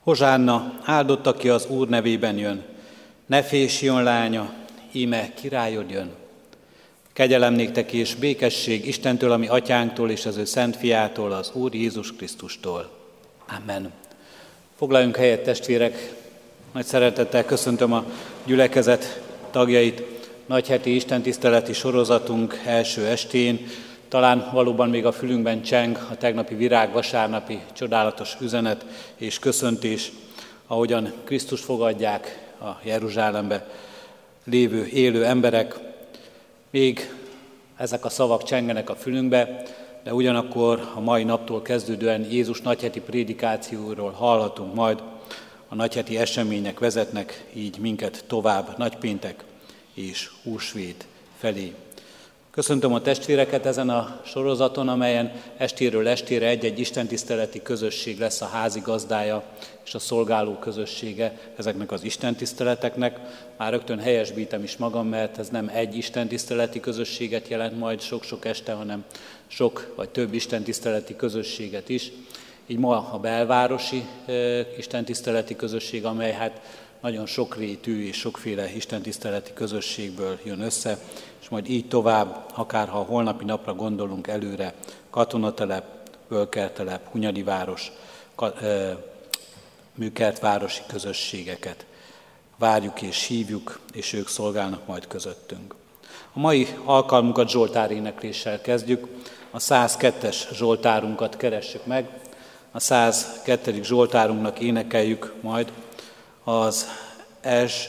Hozsánna, áldott, aki az Úr nevében jön. Ne fésjon lánya, íme királyod jön. Kegyelem néktek és békesség Istentől, ami atyánktól és az ő szent fiától, az Úr Jézus Krisztustól. Amen. Foglaljunk helyet, testvérek! Nagy szeretettel köszöntöm a gyülekezet tagjait. Nagyheti istentiszteleti sorozatunk első estén. Talán valóban még a fülünkben cseng a tegnapi virág vasárnapi csodálatos üzenet és köszöntés, ahogyan Krisztus fogadják a Jeruzsálembe lévő, élő emberek. Még ezek a szavak csengenek a fülünkbe, de ugyanakkor a mai naptól kezdődően Jézus nagyheti prédikációról hallhatunk majd, a nagyheti események vezetnek így minket tovább nagypéntek és húsvét felé. Köszöntöm a testvéreket ezen a sorozaton, amelyen estéről estére egy-egy istentiszteleti közösség lesz a házi gazdája és a szolgáló közössége ezeknek az istentiszteleteknek. Már rögtön helyesbítem is magam, mert ez nem egy istentiszteleti közösséget jelent majd sok-sok este, hanem sok vagy több istentiszteleti közösséget is. Így ma a belvárosi istentiszteleti közösség, amely hát nagyon sokrétű és sokféle istentiszteleti közösségből jön össze, és majd így tovább, akár ha holnapi napra gondolunk előre, katonatelep, Bölkertelep, Hunyadi város, műkertvárosi közösségeket. Várjuk és hívjuk, és ők szolgálnak majd közöttünk. A mai alkalmunkat Zsoltár énekléssel kezdjük. A 102-es Zsoltárunkat keressük meg. A 102. Zsoltárunknak énekeljük majd az, els,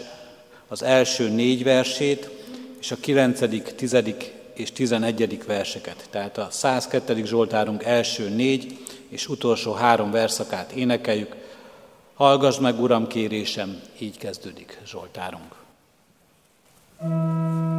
az első négy versét, és a 9., 10. és 11. verseket. Tehát a 102. Zsoltárunk első négy és utolsó három verszakát énekeljük. Hallgass meg, Uram, kérésem, így kezdődik Zsoltárunk. thank you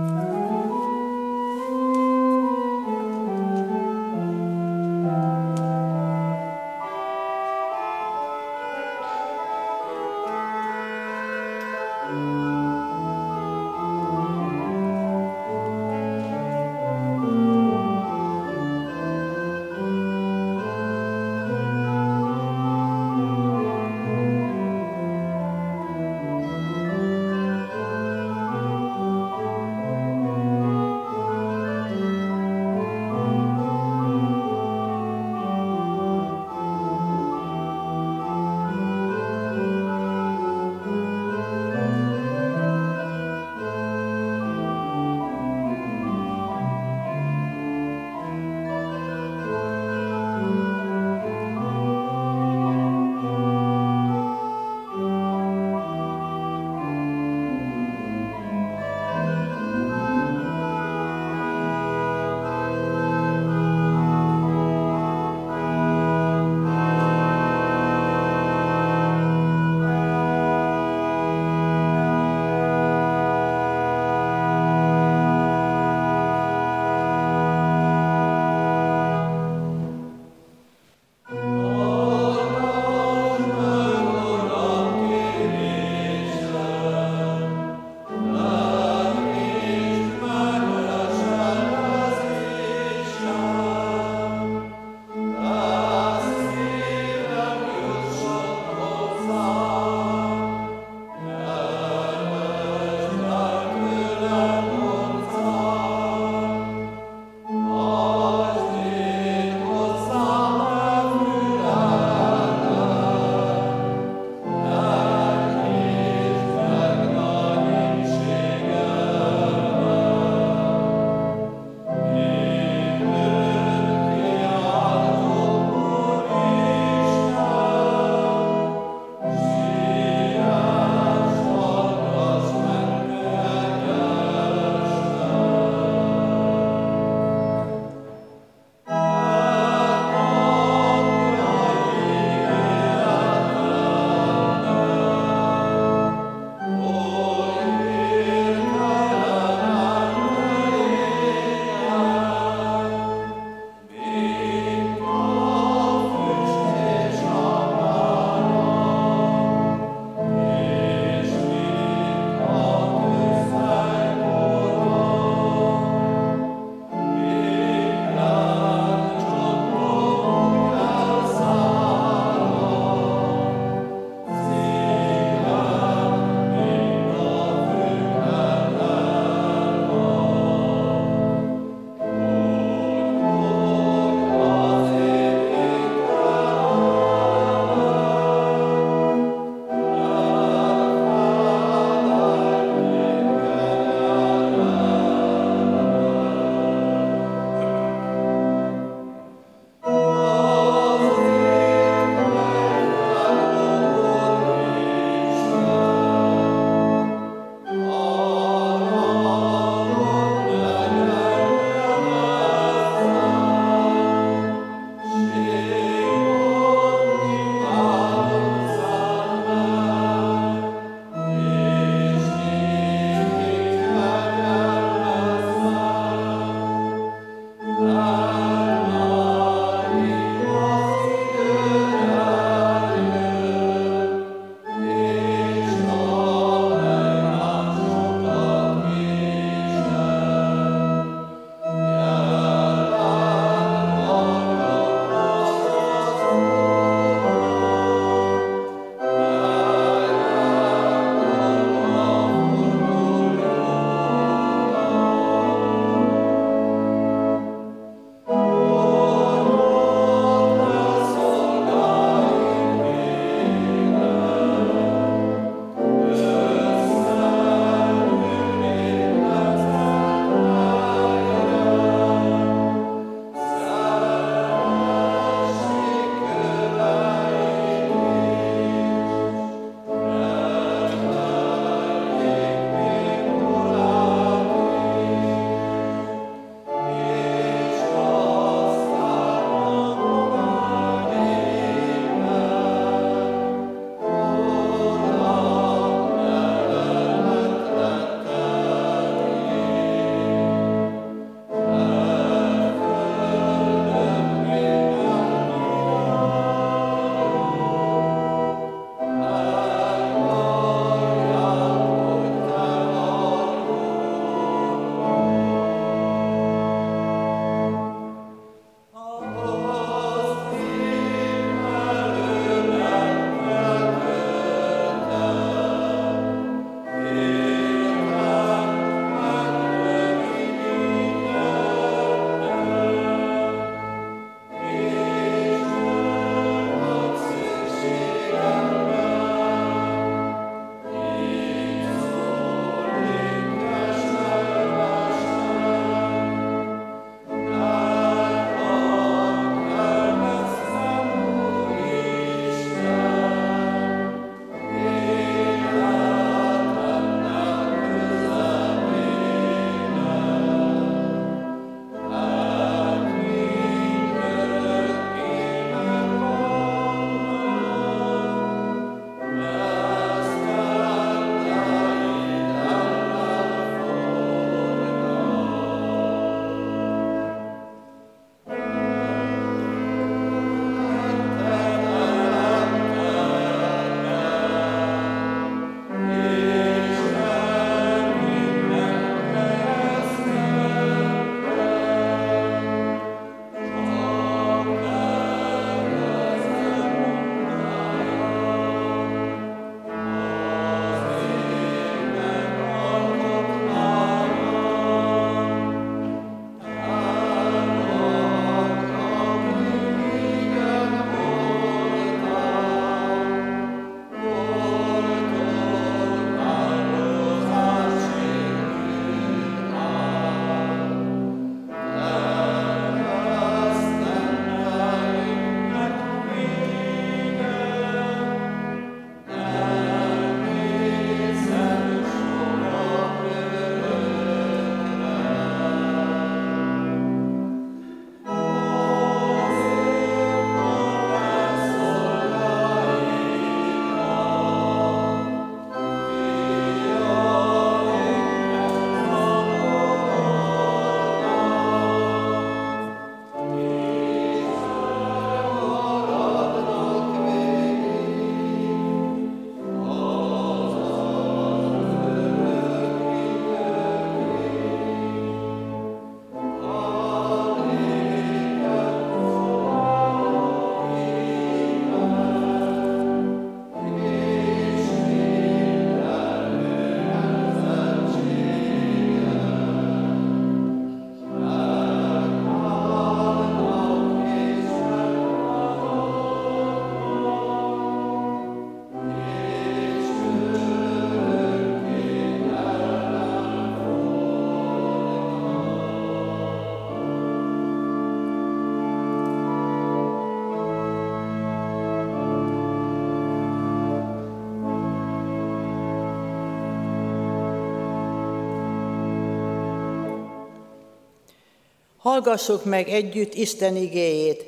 Hallgassuk meg együtt Isten igéjét,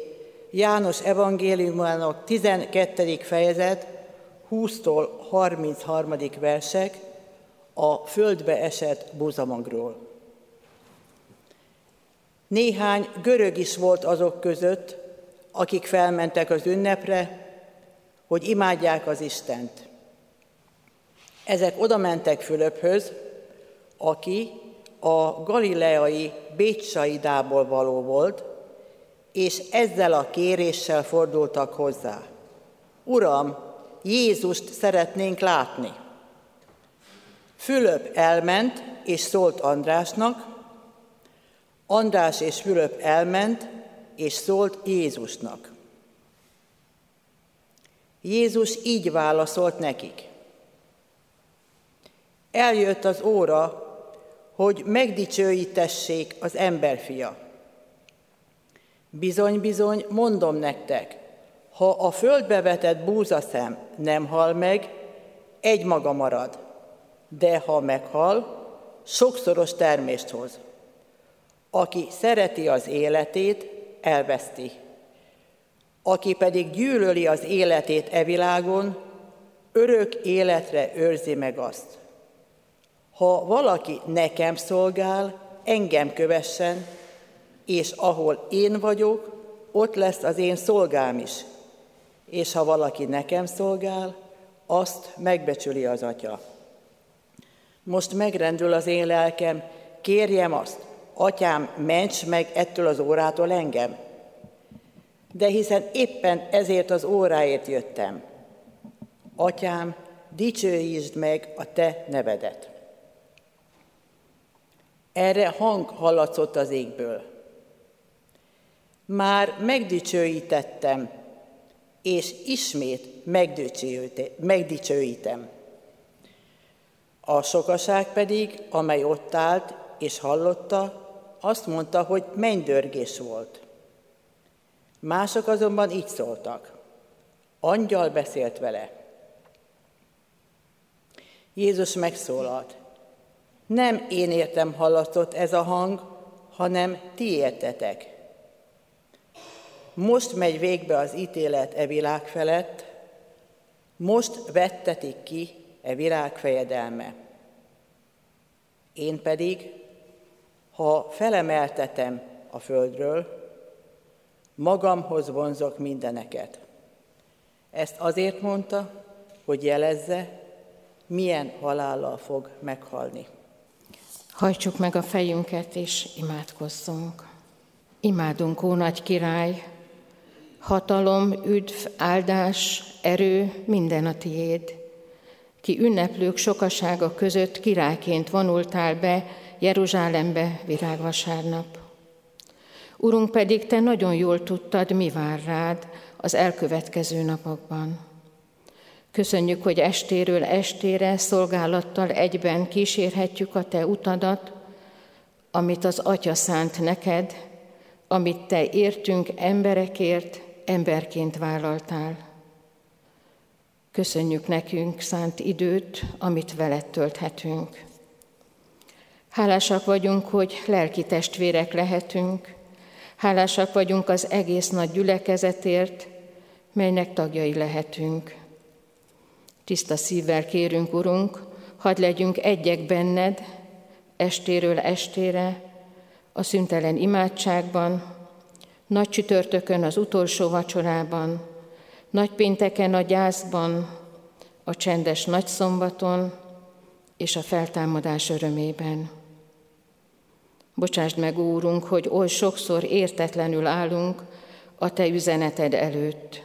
János evangéliumának 12. fejezet, 20-tól 33. versek, a földbe esett búzamagról. Néhány görög is volt azok között, akik felmentek az ünnepre, hogy imádják az Istent. Ezek oda mentek Fülöphöz, aki a galileai Bécsaidából való volt, és ezzel a kéréssel fordultak hozzá. Uram, Jézust szeretnénk látni. Fülöp elment, és szólt Andrásnak, András és Fülöp elment, és szólt Jézusnak. Jézus így válaszolt nekik. Eljött az óra, hogy megdicsőítessék az emberfia. Bizony-bizony, mondom nektek, ha a földbe vetett búzaszem nem hal meg, egy maga marad, de ha meghal, sokszoros termést hoz. Aki szereti az életét, elveszti. Aki pedig gyűlöli az életét e világon, örök életre őrzi meg azt. Ha valaki nekem szolgál, engem kövessen, és ahol én vagyok, ott lesz az én szolgám is. És ha valaki nekem szolgál, azt megbecsüli az Atya. Most megrendül az én lelkem, kérjem azt, Atyám, ments meg ettől az órától engem. De hiszen éppen ezért az óráért jöttem. Atyám, dicsőítsd meg a te nevedet. Erre hang hallatszott az égből. Már megdicsőítettem, és ismét megdicsőítem. A sokaság pedig, amely ott állt és hallotta, azt mondta, hogy mennydörgés volt. Mások azonban így szóltak. Angyal beszélt vele. Jézus megszólalt. Nem én értem hallatott ez a hang, hanem ti értetek. Most megy végbe az ítélet e világ felett, most vettetik ki e világ fejedelme. Én pedig, ha felemeltetem a földről, magamhoz vonzok mindeneket. Ezt azért mondta, hogy jelezze, milyen halállal fog meghalni. Hajtsuk meg a fejünket, és imádkozzunk. Imádunk, ó nagy király, hatalom, üdv, áldás, erő, minden a tiéd. Ki ünneplők sokasága között királyként vonultál be Jeruzsálembe virágvasárnap. Urunk pedig te nagyon jól tudtad, mi vár rád az elkövetkező napokban. Köszönjük, hogy estéről estére szolgálattal egyben kísérhetjük a Te utadat, amit az Atya szánt neked, amit Te értünk emberekért, emberként vállaltál. Köszönjük nekünk szánt időt, amit veled tölthetünk. Hálásak vagyunk, hogy lelki testvérek lehetünk, hálásak vagyunk az egész nagy gyülekezetért, melynek tagjai lehetünk. Tiszta szívvel kérünk, Urunk, hadd legyünk egyek benned, estéről estére, a szüntelen imádságban, nagy csütörtökön az utolsó vacsorában, nagy pénteken a gyászban, a csendes nagyszombaton és a feltámadás örömében. Bocsásd meg, Úrunk, hogy oly sokszor értetlenül állunk a Te üzeneted előtt.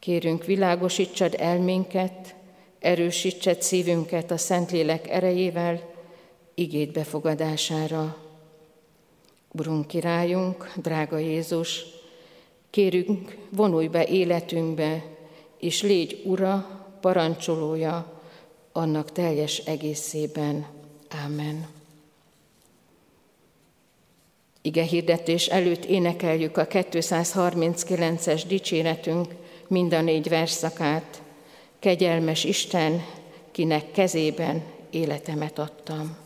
Kérünk, világosítsad elménket, erősítsed szívünket a Szentlélek erejével, igét befogadására. Urunk, királyunk, drága Jézus, kérünk, vonulj be életünkbe, és légy Ura, parancsolója annak teljes egészében. Ámen. Ige hirdetés előtt énekeljük a 239-es dicséretünk mind a négy verszakát. Kegyelmes Isten, kinek kezében életemet adtam.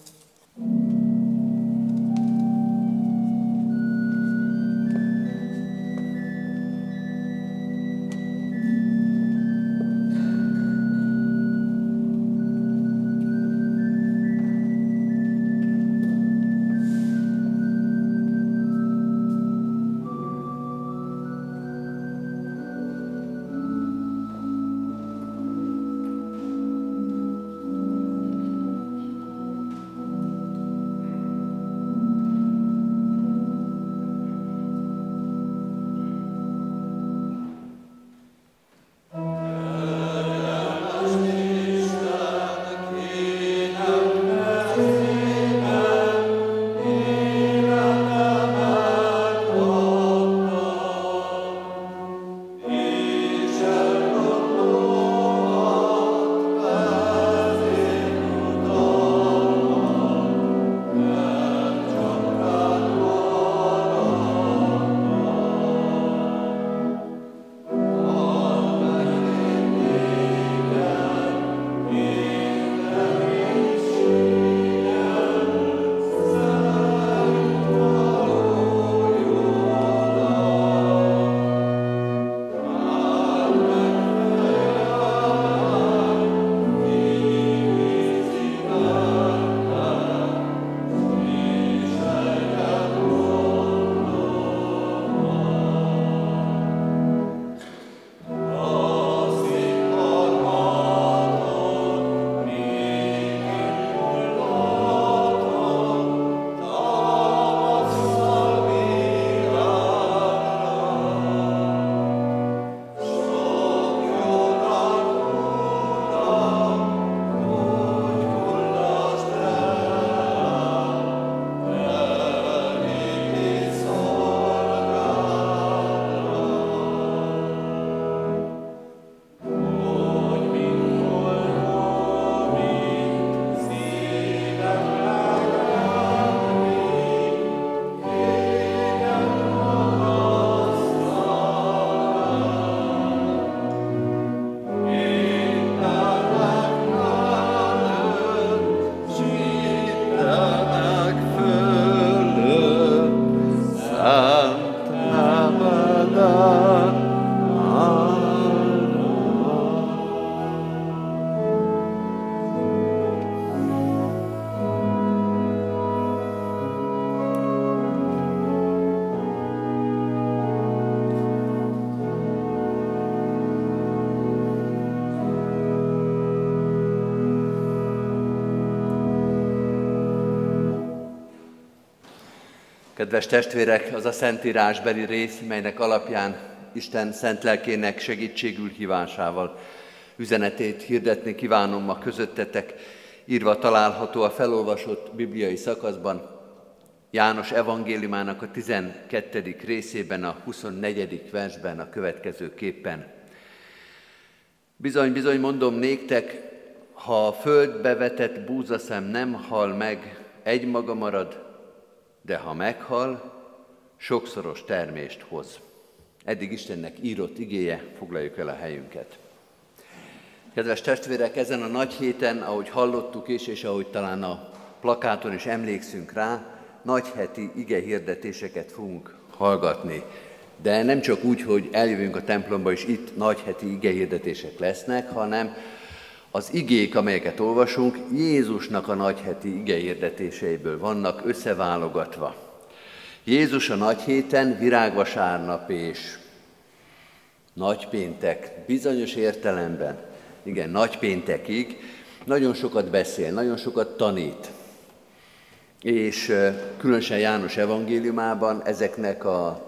Kedves testvérek, az a szentírásbeli rész, melynek alapján Isten szent lelkének segítségül hívásával üzenetét hirdetni kívánom ma közöttetek, írva található a felolvasott bibliai szakaszban, János evangéliumának a 12. részében, a 24. versben a következő képpen. Bizony, bizony mondom néktek, ha a földbe vetett búzaszem nem hal meg, egy maga marad, de ha meghal, sokszoros termést hoz. Eddig Istennek írott igéje, foglaljuk el a helyünket. Kedves testvérek, ezen a nagy héten, ahogy hallottuk is, és ahogy talán a plakáton is emlékszünk rá, nagy heti ige hirdetéseket fogunk hallgatni. De nem csak úgy, hogy eljövünk a templomba, és itt nagy heti ige hirdetések lesznek, hanem az igék, amelyeket olvasunk, Jézusnak a nagy heti ige hirdetéseiből vannak összeválogatva. Jézus a nagy héten, virágvasárnap és nagypéntek bizonyos értelemben, igen, nagypéntekig nagyon sokat beszél, nagyon sokat tanít, és különösen János evangéliumában ezeknek a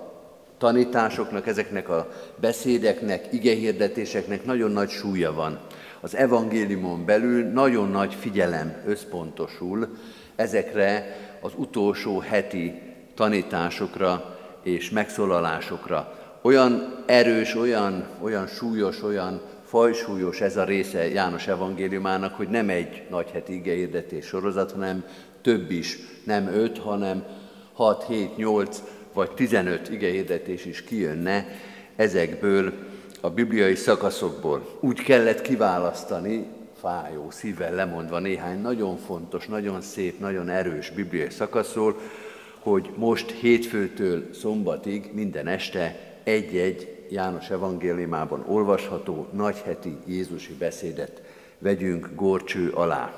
tanításoknak, ezeknek a beszédeknek, igehirdetéseknek nagyon nagy súlya van. Az evangéliumon belül nagyon nagy figyelem összpontosul ezekre az utolsó heti tanításokra és megszólalásokra. Olyan erős, olyan, olyan súlyos, olyan fajsúlyos ez a része János evangéliumának, hogy nem egy nagy heti igehirdetés sorozat, hanem több is, nem öt, hanem hat, hét, nyolc vagy tizenöt igehirdetés is kijönne ezekből a bibliai szakaszokból. Úgy kellett kiválasztani, fájó szívvel lemondva néhány nagyon fontos, nagyon szép, nagyon erős bibliai szakaszról, hogy most hétfőtől szombatig minden este egy-egy János evangéliumában olvasható nagyheti Jézusi beszédet vegyünk górcső alá.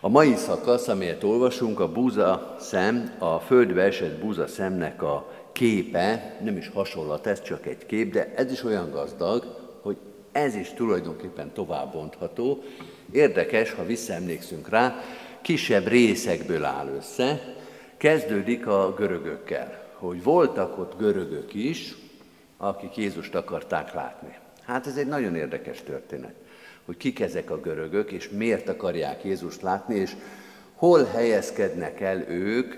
A mai szakasz, amelyet olvasunk, a búza szem, a földbe esett búza szemnek a képe, nem is hasonlat, ez csak egy kép, de ez is olyan gazdag, hogy ez is tulajdonképpen tovább bontható. Érdekes, ha visszaemlékszünk rá, kisebb részekből áll össze, kezdődik a görögökkel, hogy voltak ott görögök is, akik Jézust akarták látni. Hát ez egy nagyon érdekes történet hogy kik ezek a görögök, és miért akarják Jézust látni, és hol helyezkednek el ők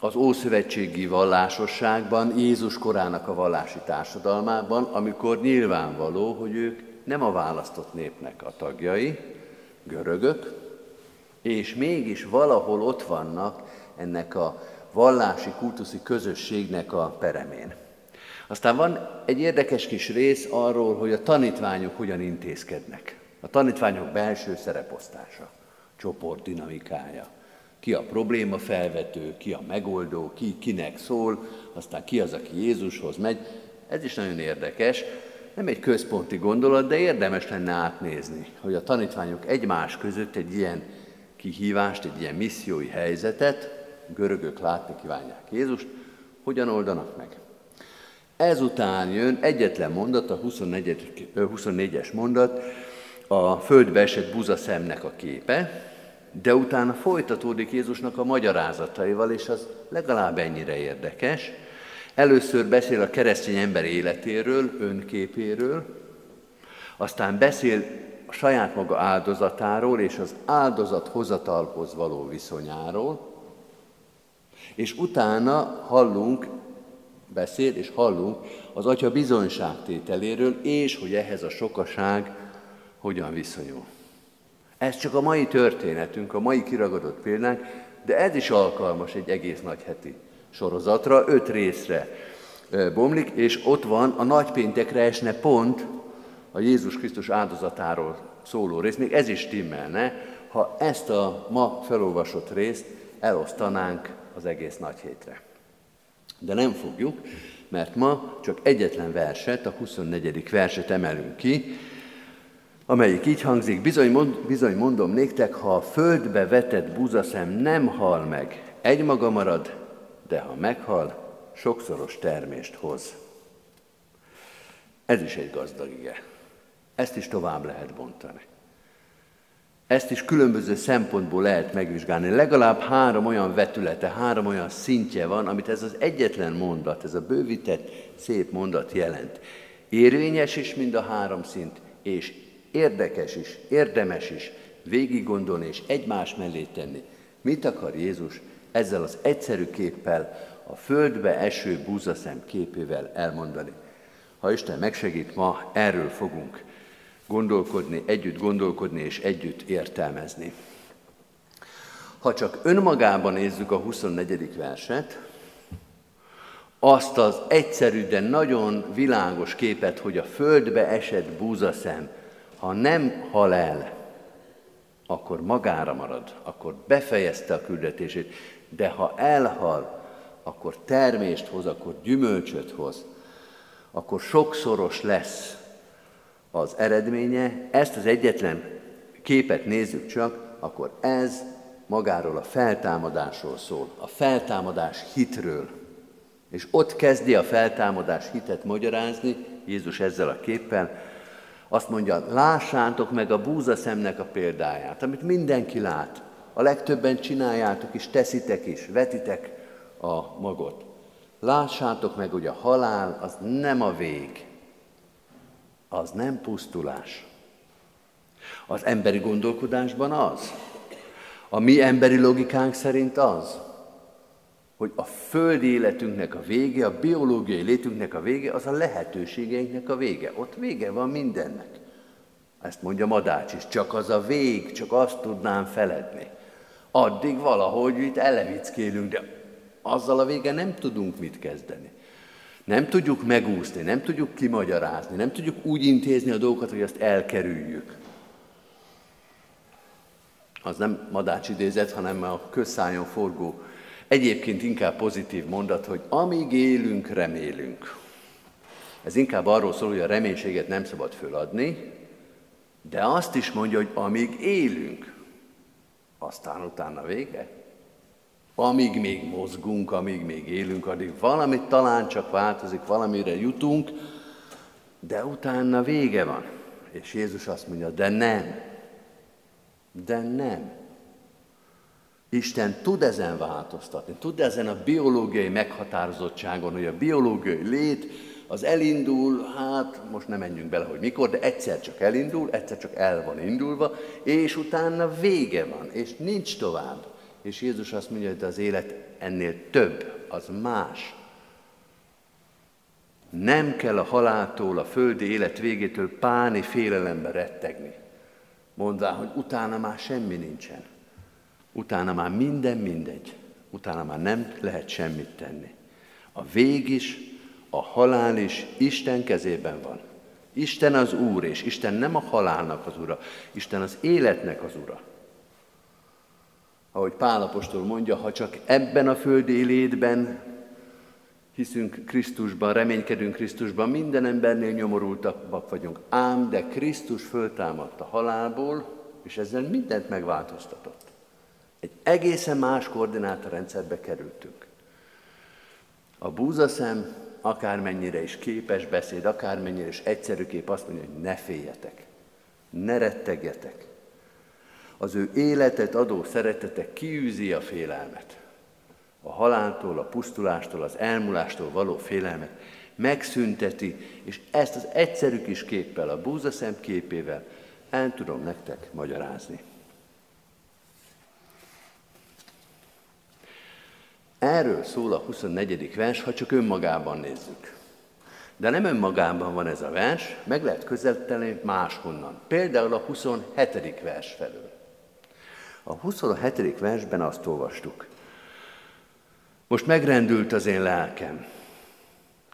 az ószövetségi vallásosságban, Jézus korának a vallási társadalmában, amikor nyilvánvaló, hogy ők nem a választott népnek a tagjai, görögök, és mégis valahol ott vannak ennek a vallási kultuszi közösségnek a peremén. Aztán van egy érdekes kis rész arról, hogy a tanítványok hogyan intézkednek. A tanítványok belső szereposztása, csoport dinamikája. Ki a probléma felvető, ki a megoldó, ki kinek szól, aztán ki az, aki Jézushoz megy. Ez is nagyon érdekes. Nem egy központi gondolat, de érdemes lenne átnézni, hogy a tanítványok egymás között egy ilyen kihívást, egy ilyen missziói helyzetet, görögök látni kívánják Jézust, hogyan oldanak meg. Ezután jön egyetlen mondat, a 24. 24-es mondat, a földbe esett buzaszemnek a képe, de utána folytatódik Jézusnak a magyarázataival, és az legalább ennyire érdekes. Először beszél a keresztény ember életéről, önképéről, aztán beszél a saját maga áldozatáról és az áldozat hozatalhoz való viszonyáról, és utána hallunk beszél, és hallunk az Atya bizonyságtételéről, és hogy ehhez a sokaság hogyan viszonyul. Ez csak a mai történetünk, a mai kiragadott példánk, de ez is alkalmas egy egész nagy heti sorozatra, öt részre bomlik, és ott van a nagypéntekre esne pont a Jézus Krisztus áldozatáról szóló rész, még ez is stimmelne, ha ezt a ma felolvasott részt elosztanánk az egész nagy hétre. De nem fogjuk, mert ma csak egyetlen verset, a 24. verset emelünk ki, amelyik így hangzik, bizony, mond, bizony mondom néktek, ha a földbe vetett búzaszem nem hal meg, egymaga marad, de ha meghal, sokszoros termést hoz. Ez is egy gazdag ige. Ezt is tovább lehet bontani. Ezt is különböző szempontból lehet megvizsgálni. Legalább három olyan vetülete, három olyan szintje van, amit ez az egyetlen mondat, ez a bővített, szép mondat jelent. Érvényes is mind a három szint, és érdekes is, érdemes is végig gondolni és egymás mellé tenni. Mit akar Jézus ezzel az egyszerű képpel, a földbe eső búzaszem képével elmondani? Ha Isten megsegít, ma erről fogunk gondolkodni, együtt gondolkodni és együtt értelmezni. Ha csak önmagában nézzük a 24. verset, azt az egyszerű, de nagyon világos képet, hogy a földbe esett búzaszem, ha nem hal el, akkor magára marad, akkor befejezte a küldetését, de ha elhal, akkor termést hoz, akkor gyümölcsöt hoz, akkor sokszoros lesz az eredménye, ezt az egyetlen képet nézzük csak, akkor ez magáról a feltámadásról szól, a feltámadás hitről. És ott kezdi a feltámadás hitet magyarázni, Jézus ezzel a képpel, azt mondja, lássátok meg a búzaszemnek a példáját, amit mindenki lát. A legtöbben csináljátok is, teszitek is, vetitek a magot. Lássátok meg, hogy a halál az nem a vég, az nem pusztulás. Az emberi gondolkodásban az. A mi emberi logikánk szerint az, hogy a földi életünknek a vége, a biológiai létünknek a vége, az a lehetőségeinknek a vége. Ott vége van mindennek. Ezt mondja Madács is, csak az a vég, csak azt tudnám feledni. Addig valahogy itt elevickélünk, de azzal a vége nem tudunk mit kezdeni. Nem tudjuk megúszni, nem tudjuk kimagyarázni, nem tudjuk úgy intézni a dolgokat, hogy azt elkerüljük. Az nem madács idézet, hanem a közszájon forgó, egyébként inkább pozitív mondat, hogy amíg élünk, remélünk. Ez inkább arról szól, hogy a reménységet nem szabad föladni, de azt is mondja, hogy amíg élünk, aztán utána vége amíg még mozgunk, amíg még élünk, addig valamit talán csak változik, valamire jutunk, de utána vége van. És Jézus azt mondja, de nem. De nem. Isten tud ezen változtatni, tud ezen a biológiai meghatározottságon, hogy a biológiai lét az elindul, hát most nem menjünk bele, hogy mikor, de egyszer csak elindul, egyszer csak el van indulva, és utána vége van, és nincs tovább. És Jézus azt mondja, hogy az élet ennél több, az más. Nem kell a haláltól, a földi élet végétől páni félelembe rettegni. Mondván, hogy utána már semmi nincsen. Utána már minden mindegy. Utána már nem lehet semmit tenni. A vég is, a halál is Isten kezében van. Isten az Úr, és Isten nem a halálnak az Ura, Isten az életnek az Ura ahogy Pálapostól mondja, ha csak ebben a földi létben hiszünk Krisztusban, reménykedünk Krisztusban, minden embernél nyomorultabbak vagyunk. Ám, de Krisztus föltámadt a halálból, és ezzel mindent megváltoztatott. Egy egészen más koordinátorrendszerbe kerültünk. A búzaszem akármennyire is képes beszéd, akármennyire is egyszerű kép azt mondja, hogy ne féljetek, ne rettegjetek, az ő életet adó szeretete kiűzi a félelmet. A haláltól, a pusztulástól, az elmulástól való félelmet megszünteti, és ezt az egyszerű kis képpel, a búzaszem képével el tudom nektek magyarázni. Erről szól a 24. vers, ha csak önmagában nézzük. De nem önmagában van ez a vers, meg lehet közelíteni máshonnan. Például a 27. vers felől. A 27. versben azt olvastuk. Most megrendült az én lelkem.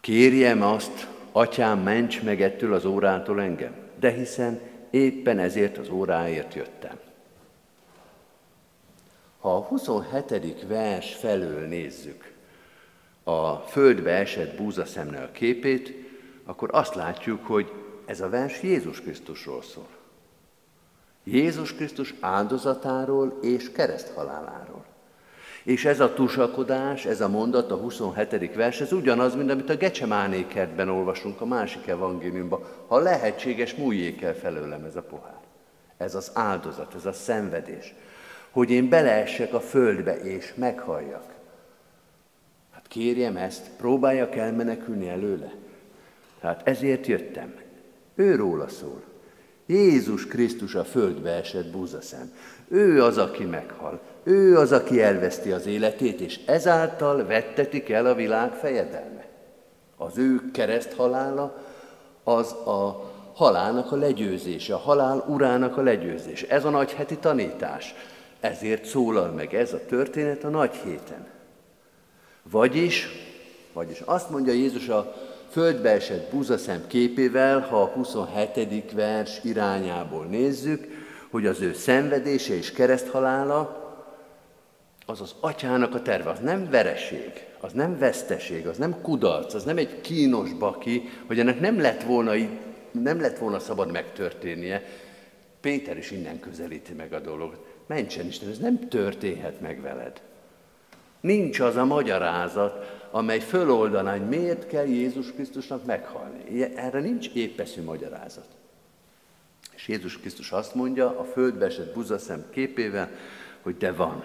Kérjem azt, atyám, ments meg ettől az órától engem, de hiszen éppen ezért az óráért jöttem. Ha a 27. vers felől nézzük a földbe esett búzaszemne a képét, akkor azt látjuk, hogy ez a vers Jézus Krisztusról szól. Jézus Krisztus áldozatáról és kereszthaláláról. És ez a tusakodás, ez a mondat, a 27. vers, ez ugyanaz, mint amit a Gecsemáné kertben olvasunk a másik evangéliumban. Ha lehetséges, múljék el felőlem ez a pohár. Ez az áldozat, ez a szenvedés. Hogy én beleessek a földbe és meghalljak. Hát kérjem ezt, próbáljak elmenekülni előle. Tehát ezért jöttem. Ő róla szól. Jézus Krisztus a földbe esett búzaszem. Ő az, aki meghal. Ő az, aki elveszti az életét, és ezáltal vettetik el a világ fejedelme. Az ő kereszt halála az a halálnak a legyőzése, a halál urának a legyőzése. Ez a nagy heti tanítás. Ezért szólal meg ez a történet a nagy héten. Vagyis, vagyis azt mondja Jézus a földbe esett búzaszem képével, ha a 27. vers irányából nézzük, hogy az ő szenvedése és kereszthalála az az atyának a terve, az nem vereség, az nem veszteség, az nem kudarc, az nem egy kínos baki, hogy ennek nem lett volna, nem lett volna szabad megtörténnie. Péter is innen közelíti meg a dolgot. Mentsen Isten, ez nem történhet meg veled. Nincs az a magyarázat, amely föloldaná, hogy miért kell Jézus Krisztusnak meghalni. Erre nincs épeszű magyarázat. És Jézus Krisztus azt mondja a földbe esett buzaszem képével, hogy de van.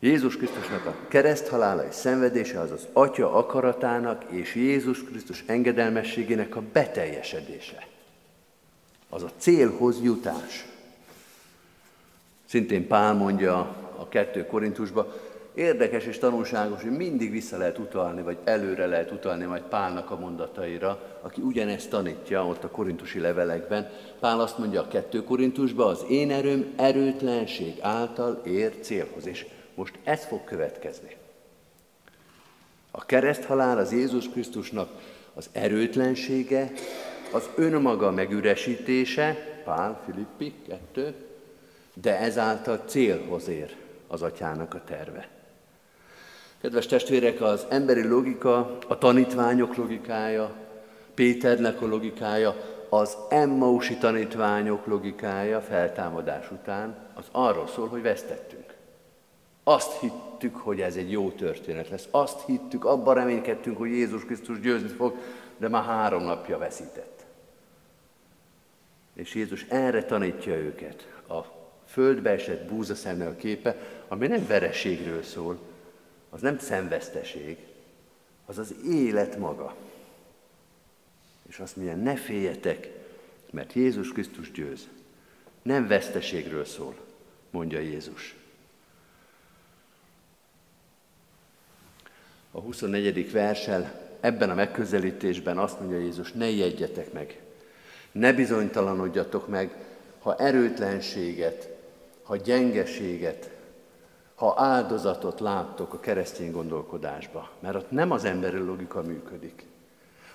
Jézus Krisztusnak a kereszthalála és szenvedése az az Atya akaratának és Jézus Krisztus engedelmességének a beteljesedése. Az a célhoz jutás. Szintén Pál mondja a kettő Korintusba, érdekes és tanulságos, hogy mindig vissza lehet utalni, vagy előre lehet utalni majd Pálnak a mondataira, aki ugyanezt tanítja ott a korintusi levelekben. Pál azt mondja a kettő Korintusba, az én erőm erőtlenség által ér célhoz. És most ez fog következni. A kereszthalál az Jézus Krisztusnak az erőtlensége, az önmaga megüresítése, Pál, Filippi, kettő, de ezáltal célhoz ér az atyának a terve. Kedves testvérek, az emberi logika, a tanítványok logikája, Péternek a logikája, az Emmausi tanítványok logikája feltámadás után, az arról szól, hogy vesztettünk. Azt hittük, hogy ez egy jó történet lesz. Azt hittük, abban reménykedtünk, hogy Jézus Krisztus győzni fog, de már három napja veszített. És Jézus erre tanítja őket. A földbe esett búzaszemne a képe, ami nem vereségről szól, az nem szenveszteség, az az élet maga. És azt mondja, ne féljetek, mert Jézus Krisztus győz. Nem veszteségről szól, mondja Jézus. A 24. versel ebben a megközelítésben azt mondja Jézus, ne ijedjetek meg, ne bizonytalanodjatok meg, ha erőtlenséget, ha gyengeséget, ha áldozatot láttok a keresztény gondolkodásba, mert ott nem az emberi logika működik.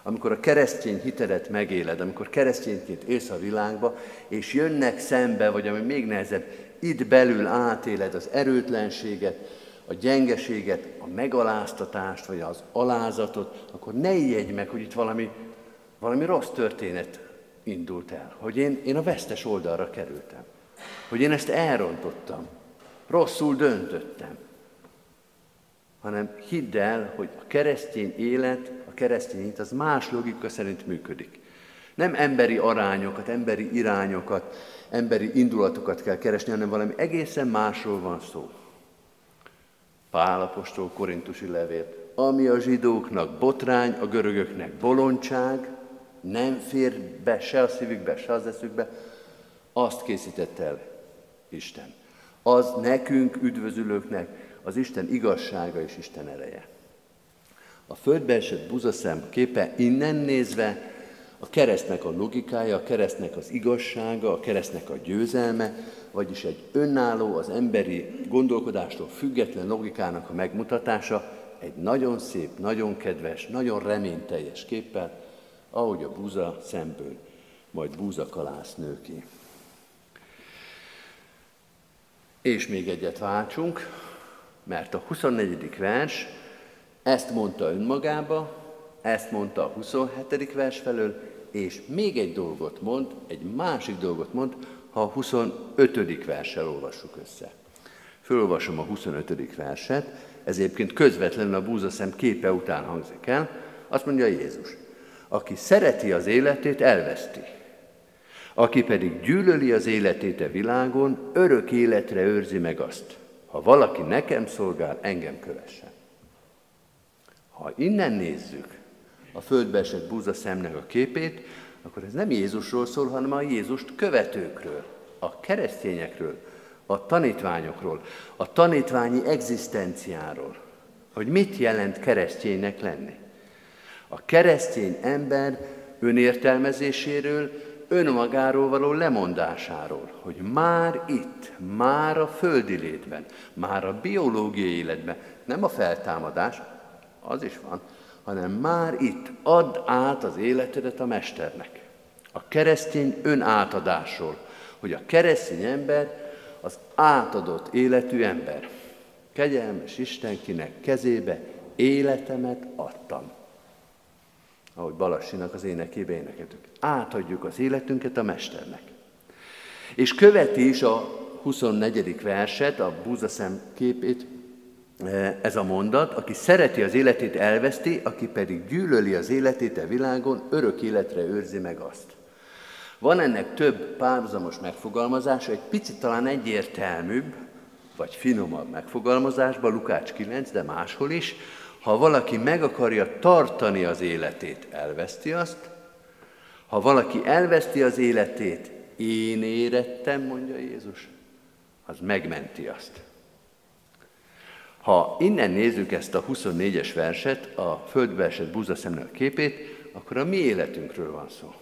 Amikor a keresztény hitedet megéled, amikor keresztényként élsz a világba, és jönnek szembe, vagy ami még nehezebb, itt belül átéled az erőtlenséget, a gyengeséget, a megaláztatást, vagy az alázatot, akkor ne ijedj meg, hogy itt valami, valami rossz történet indult el. Hogy én, én a vesztes oldalra kerültem. Hogy én ezt elrontottam rosszul döntöttem. Hanem hidd el, hogy a keresztény élet, a keresztény élet az más logika szerint működik. Nem emberi arányokat, emberi irányokat, emberi indulatokat kell keresni, hanem valami egészen másról van szó. Pál apostol korintusi levél. Ami a zsidóknak botrány, a görögöknek bolondság, nem fér be se a szívükbe, se az eszükbe, azt készítette el Isten az nekünk, üdvözülőknek az Isten igazsága és Isten ereje. A földbe esett buzaszem képe innen nézve a keresztnek a logikája, a keresztnek az igazsága, a keresztnek a győzelme, vagyis egy önálló, az emberi gondolkodástól független logikának a megmutatása, egy nagyon szép, nagyon kedves, nagyon reményteljes képpel, ahogy a búza szemből, majd búza kalász nő ki. És még egyet váltsunk, mert a 24. vers ezt mondta önmagába, ezt mondta a 27. vers felől, és még egy dolgot mond, egy másik dolgot mond, ha a 25. verssel olvassuk össze. Fölolvasom a 25. verset, ez egyébként közvetlenül a búzaszem képe után hangzik el. Azt mondja Jézus, aki szereti az életét, elveszti. Aki pedig gyűlöli az életét a világon, örök életre őrzi meg azt. Ha valaki nekem szolgál, engem kövessen. Ha innen nézzük a földbe esett búza szemnek a képét, akkor ez nem Jézusról szól, hanem a Jézust követőkről, a keresztényekről, a tanítványokról, a tanítványi egzisztenciáról, hogy mit jelent kereszténynek lenni. A keresztény ember önértelmezéséről, önmagáról való lemondásáról, hogy már itt, már a földi létben, már a biológiai életben, nem a feltámadás, az is van, hanem már itt add át az életedet a Mesternek. A keresztény önátadásról, hogy a keresztény ember az átadott életű ember. Kegyelmes Istenkinek kezébe életemet adtam. Ahogy Balassinak az énekébe énekeltük. Átadjuk az életünket a Mesternek. És követi is a 24. verset, a búzaszem képét, e, ez a mondat, aki szereti az életét elveszti, aki pedig gyűlöli az életét a világon, örök életre őrzi meg azt. Van ennek több párhuzamos megfogalmazása, egy picit talán egyértelműbb, vagy finomabb megfogalmazásban, Lukács 9, de máshol is, ha valaki meg akarja tartani az életét, elveszti azt, ha valaki elveszti az életét, én érettem, mondja Jézus, az megmenti azt. Ha innen nézzük ezt a 24-es verset, a földbe esett búzaszemnő képét, akkor a mi életünkről van szó.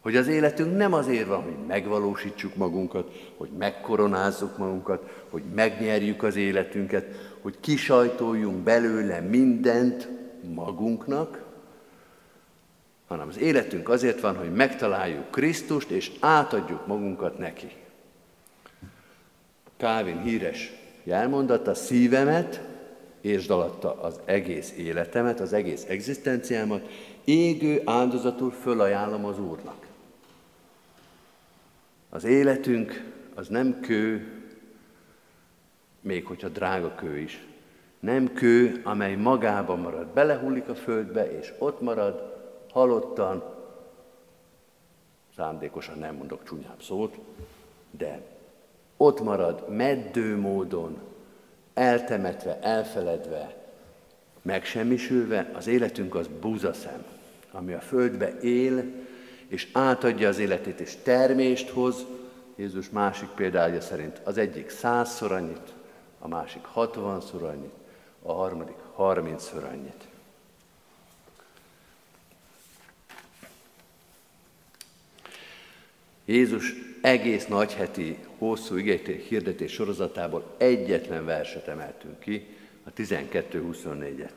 Hogy az életünk nem azért van, hogy megvalósítsuk magunkat, hogy megkoronázzuk magunkat, hogy megnyerjük az életünket, hogy kisajtoljunk belőle mindent magunknak, hanem az életünk azért van, hogy megtaláljuk Krisztust, és átadjuk magunkat neki. Kávin híres jelmondata, szívemet, és alatta az egész életemet, az egész egzisztenciámat, égő áldozatul fölajánlom az Úrnak. Az életünk az nem kő, még hogyha drága kő is. Nem kő, amely magában marad, belehullik a földbe, és ott marad, halottan, szándékosan nem mondok csúnyább szót, de ott marad meddő módon, eltemetve, elfeledve, megsemmisülve, az életünk az búzaszem, ami a földbe él, és átadja az életét, és termést hoz, Jézus másik példája szerint az egyik százszor annyit, a másik hatvanszor annyit, a harmadik harmincszor annyit. Jézus egész nagyheti, hosszú igényté hirdetés sorozatából egyetlen verset emeltünk ki, a 12-24-et.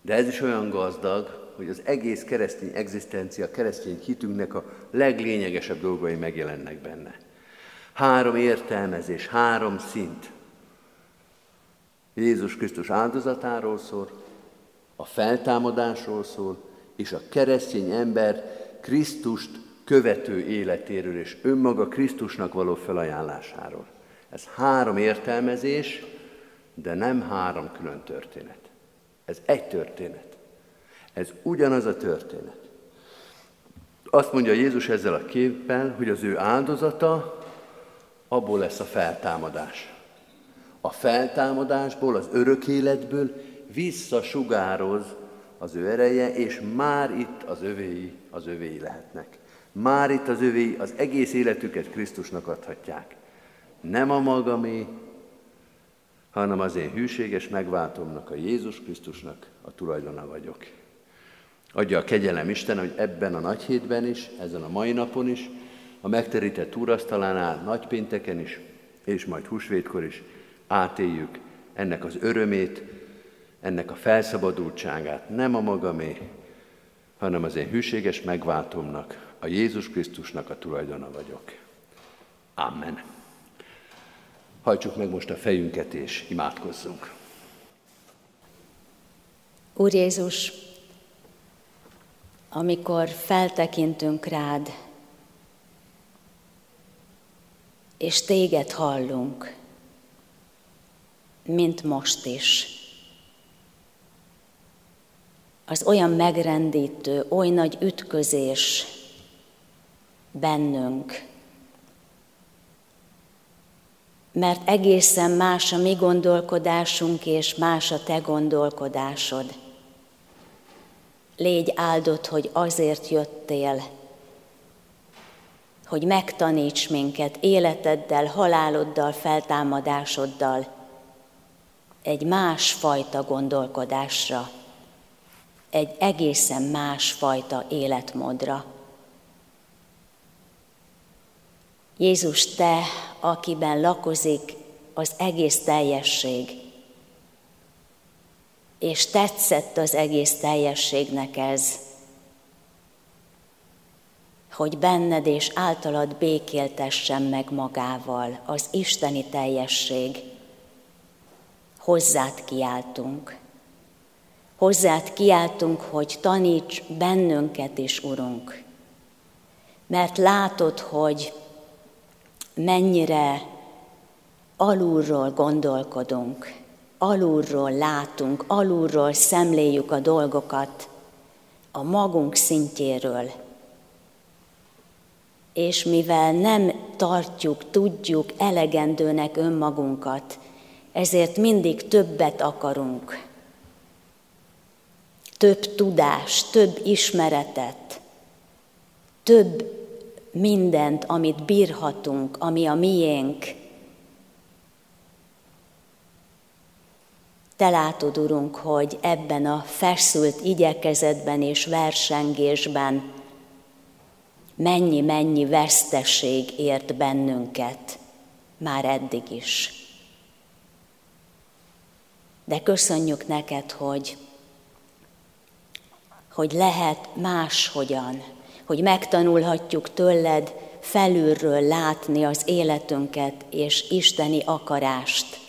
De ez is olyan gazdag, hogy az egész keresztény egzisztencia, keresztény hitünknek a leglényegesebb dolgai megjelennek benne. Három értelmezés, három szint. Jézus Krisztus áldozatáról szól, a feltámadásról szól, és a keresztény ember Krisztust követő életéről és önmaga Krisztusnak való felajánlásáról. Ez három értelmezés, de nem három külön történet. Ez egy történet. Ez ugyanaz a történet. Azt mondja Jézus ezzel a képpel, hogy az ő áldozata abból lesz a feltámadás. A feltámadásból, az örök életből visszasugároz az ő ereje, és már itt az övéi, az övéi lehetnek. Már itt az övéi az egész életüket Krisztusnak adhatják. Nem a magamé, hanem az én hűséges megváltomnak, a Jézus Krisztusnak a tulajdona vagyok. Adja a kegyelem Isten, hogy ebben a nagy hétben is, ezen a mai napon is, a megterített úrasztalánál, nagypénteken is, és majd húsvétkor is átéljük ennek az örömét, ennek a felszabadultságát, nem a magamé, hanem az én hűséges megváltomnak, a Jézus Krisztusnak a tulajdona vagyok. Amen. Hajtsuk meg most a fejünket és imádkozzunk. Úr Jézus, amikor feltekintünk rád, és téged hallunk, mint most is. Az olyan megrendítő, oly nagy ütközés, bennünk. Mert egészen más a mi gondolkodásunk, és más a te gondolkodásod. Légy áldott, hogy azért jöttél, hogy megtaníts minket életeddel, haláloddal, feltámadásoddal egy másfajta gondolkodásra, egy egészen másfajta életmódra. Jézus, Te, akiben lakozik az egész teljesség, és tetszett az egész teljességnek ez, hogy benned és általad békéltessen meg magával az isteni teljesség. Hozzád kiáltunk. Hozzád kiáltunk, hogy taníts bennünket is, Urunk. Mert látod, hogy mennyire alulról gondolkodunk, alulról látunk, alulról szemléljük a dolgokat, a magunk szintjéről – és mivel nem tartjuk, tudjuk elegendőnek önmagunkat, ezért mindig többet akarunk. Több tudást, több ismeretet, több mindent, amit bírhatunk, ami a miénk. Te látod, Urunk, hogy ebben a feszült igyekezetben és versengésben mennyi-mennyi veszteség ért bennünket már eddig is. De köszönjük neked, hogy, hogy lehet máshogyan, hogy megtanulhatjuk tőled felülről látni az életünket és isteni akarást.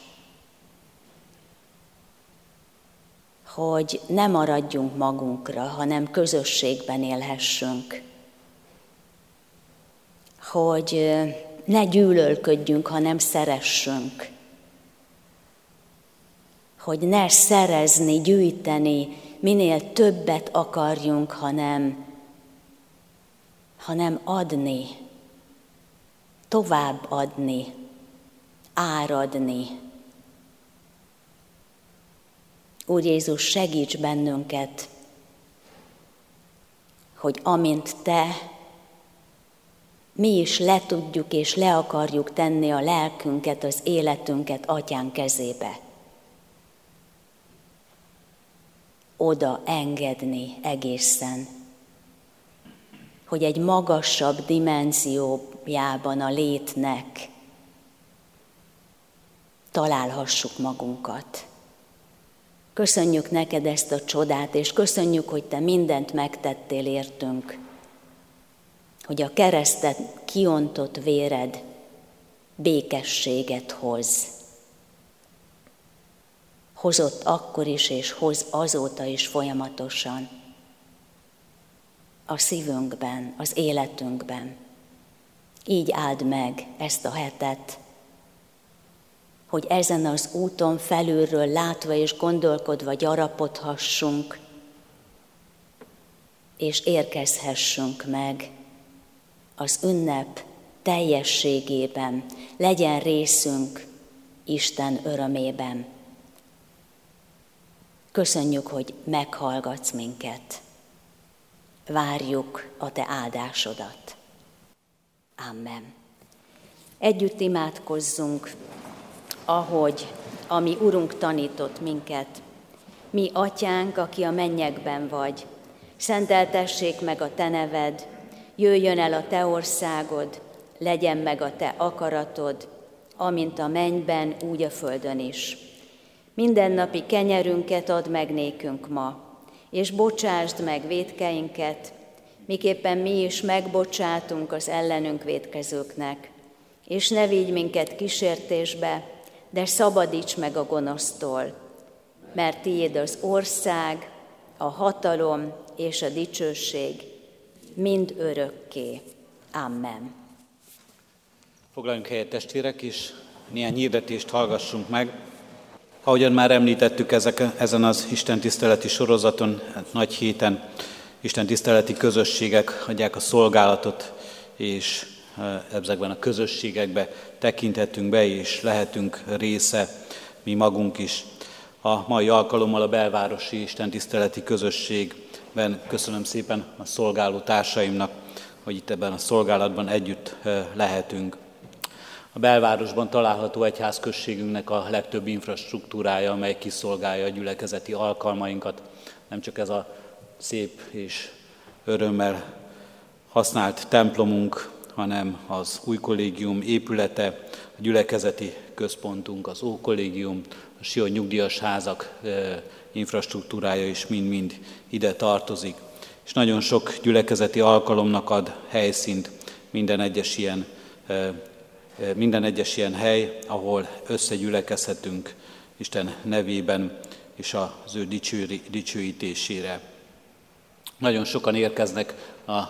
Hogy ne maradjunk magunkra, hanem közösségben élhessünk hogy ne gyűlölködjünk, hanem szeressünk. Hogy ne szerezni, gyűjteni, minél többet akarjunk, hanem, hanem adni, tovább adni, áradni. Úr Jézus, segíts bennünket, hogy amint Te mi is le tudjuk és le akarjuk tenni a lelkünket, az életünket atyán kezébe. Oda engedni egészen, hogy egy magasabb dimenziójában a létnek találhassuk magunkat. Köszönjük neked ezt a csodát, és köszönjük, hogy te mindent megtettél értünk hogy a keresztet kiontott véred békességet hoz. Hozott akkor is, és hoz azóta is folyamatosan. A szívünkben, az életünkben. Így áld meg ezt a hetet, hogy ezen az úton felülről látva és gondolkodva gyarapodhassunk, és érkezhessünk meg az ünnep teljességében, legyen részünk Isten örömében. Köszönjük, hogy meghallgatsz minket. Várjuk a Te áldásodat. Amen. Együtt imádkozzunk, ahogy a mi Urunk tanított minket. Mi, Atyánk, aki a mennyekben vagy, szenteltessék meg a Te neved, jöjjön el a te országod, legyen meg a te akaratod, amint a mennyben, úgy a földön is. Mindennapi kenyerünket add meg nékünk ma, és bocsásd meg védkeinket, miképpen mi is megbocsátunk az ellenünk védkezőknek. És ne vigy minket kísértésbe, de szabadíts meg a gonosztól, mert tiéd az ország, a hatalom és a dicsőség, mind örökké. Amen. Foglaljunk helyet testvérek is, néhány hirdetést hallgassunk meg. Ahogyan már említettük ezek, ezen az Isten tiszteleti sorozaton, hát nagy héten Isten tiszteleti közösségek adják a szolgálatot és ezekben a közösségekbe tekinthetünk be, és lehetünk része mi magunk is. A mai alkalommal a belvárosi istentiszteleti közösségben köszönöm szépen a szolgáló társaimnak, hogy itt ebben a szolgálatban együtt lehetünk. A belvárosban található egyházközségünknek a legtöbb infrastruktúrája, amely kiszolgálja a gyülekezeti alkalmainkat. Nem csak ez a szép és örömmel használt templomunk, hanem az új kollégium épülete, a gyülekezeti központunk, az ókollégium, a Sion nyugdíjas házak infrastruktúrája is mind-mind ide tartozik. És nagyon sok gyülekezeti alkalomnak ad helyszínt minden egyes ilyen, minden egyes ilyen hely, ahol összegyülekezhetünk Isten nevében és az ő dicsőítésére. Nagyon sokan érkeznek a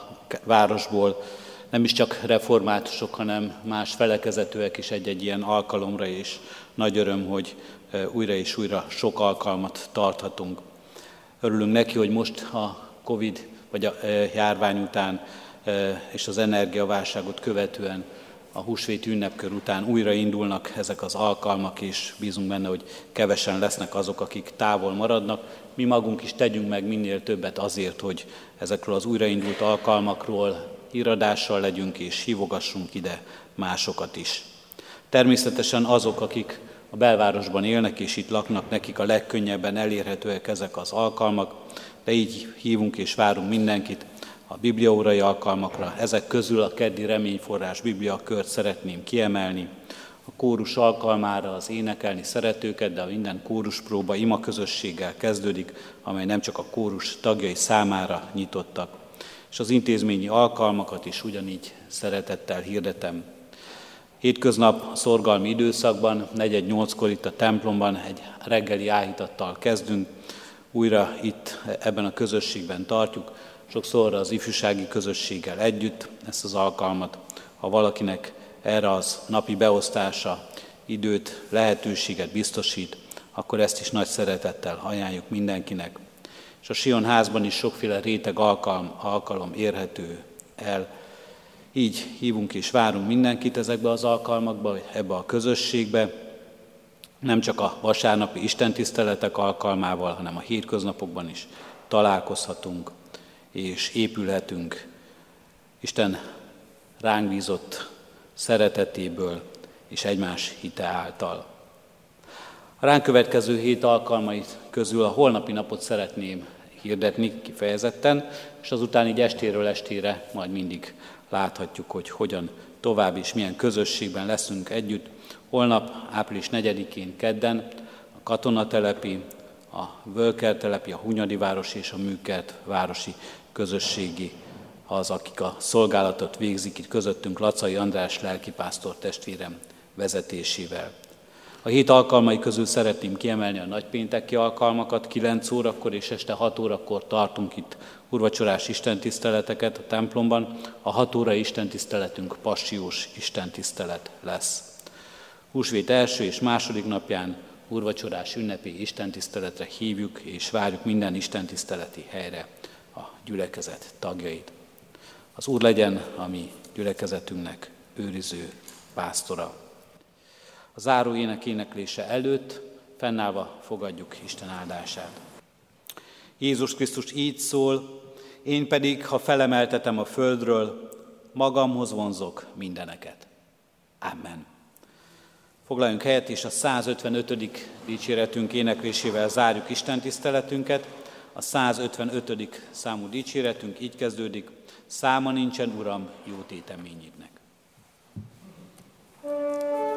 városból, nem is csak reformátusok, hanem más felekezetőek is egy-egy ilyen alkalomra, és nagy öröm, hogy újra és újra sok alkalmat tarthatunk. Örülünk neki, hogy most a Covid vagy a járvány után és az energiaválságot követően a húsvét ünnepkör után újra indulnak ezek az alkalmak, és bízunk benne, hogy kevesen lesznek azok, akik távol maradnak. Mi magunk is tegyünk meg minél többet azért, hogy ezekről az újraindult alkalmakról híradással legyünk, és hívogassunk ide másokat is. Természetesen azok, akik a belvárosban élnek és itt laknak, nekik a legkönnyebben elérhetőek ezek az alkalmak, de így hívunk és várunk mindenkit a bibliaórai alkalmakra. Ezek közül a keddi reményforrás biblia kört szeretném kiemelni. A kórus alkalmára az énekelni szeretőket, de minden kóruspróba ima közösséggel kezdődik, amely nem csak a kórus tagjai számára nyitottak. És az intézményi alkalmakat is ugyanígy szeretettel hirdetem. Hétköznap a szorgalmi időszakban, 4-8-kor itt a templomban egy reggeli áhítattal kezdünk, újra itt ebben a közösségben tartjuk, sokszor az ifjúsági közösséggel együtt ezt az alkalmat. Ha valakinek erre az napi beosztása időt, lehetőséget biztosít, akkor ezt is nagy szeretettel ajánljuk mindenkinek. És a Sion házban is sokféle réteg alkalom, alkalom érhető el. Így hívunk és várunk mindenkit ezekbe az alkalmakba, ebbe a közösségbe, nem csak a vasárnapi istentiszteletek alkalmával, hanem a hétköznapokban is találkozhatunk és épülhetünk Isten ránk bízott szeretetéből és egymás hite által. A ránk következő hét alkalmait közül a holnapi napot szeretném hirdetni kifejezetten, és azután így estéről estére majd mindig láthatjuk, hogy hogyan tovább és milyen közösségben leszünk együtt. Holnap, április 4-én kedden a katonatelepi, a Völker telepi, a Hunyadi városi és a Műkert városi közösségi az, akik a szolgálatot végzik itt közöttünk Lacai András lelkipásztor testvérem vezetésével. A hét alkalmai közül szeretném kiemelni a nagypénteki alkalmakat, 9 órakor és este 6 órakor tartunk itt urvacsorás istentiszteleteket a templomban. A 6 óra istentiszteletünk passiós istentisztelet lesz. Húsvét első és második napján urvacsorás ünnepi istentiszteletre hívjuk és várjuk minden istentiszteleti helyre a gyülekezet tagjait. Az Úr legyen a mi gyülekezetünknek őriző pásztora. A záró ének éneklése előtt fennállva fogadjuk Isten áldását. Jézus Krisztus így szól, én pedig, ha felemeltetem a földről, magamhoz vonzok mindeneket. Amen. Foglaljunk helyet, és a 155. dicséretünk éneklésével zárjuk Isten tiszteletünket. A 155. számú dicséretünk így kezdődik, száma nincsen, Uram, jó téteményidnek. thank you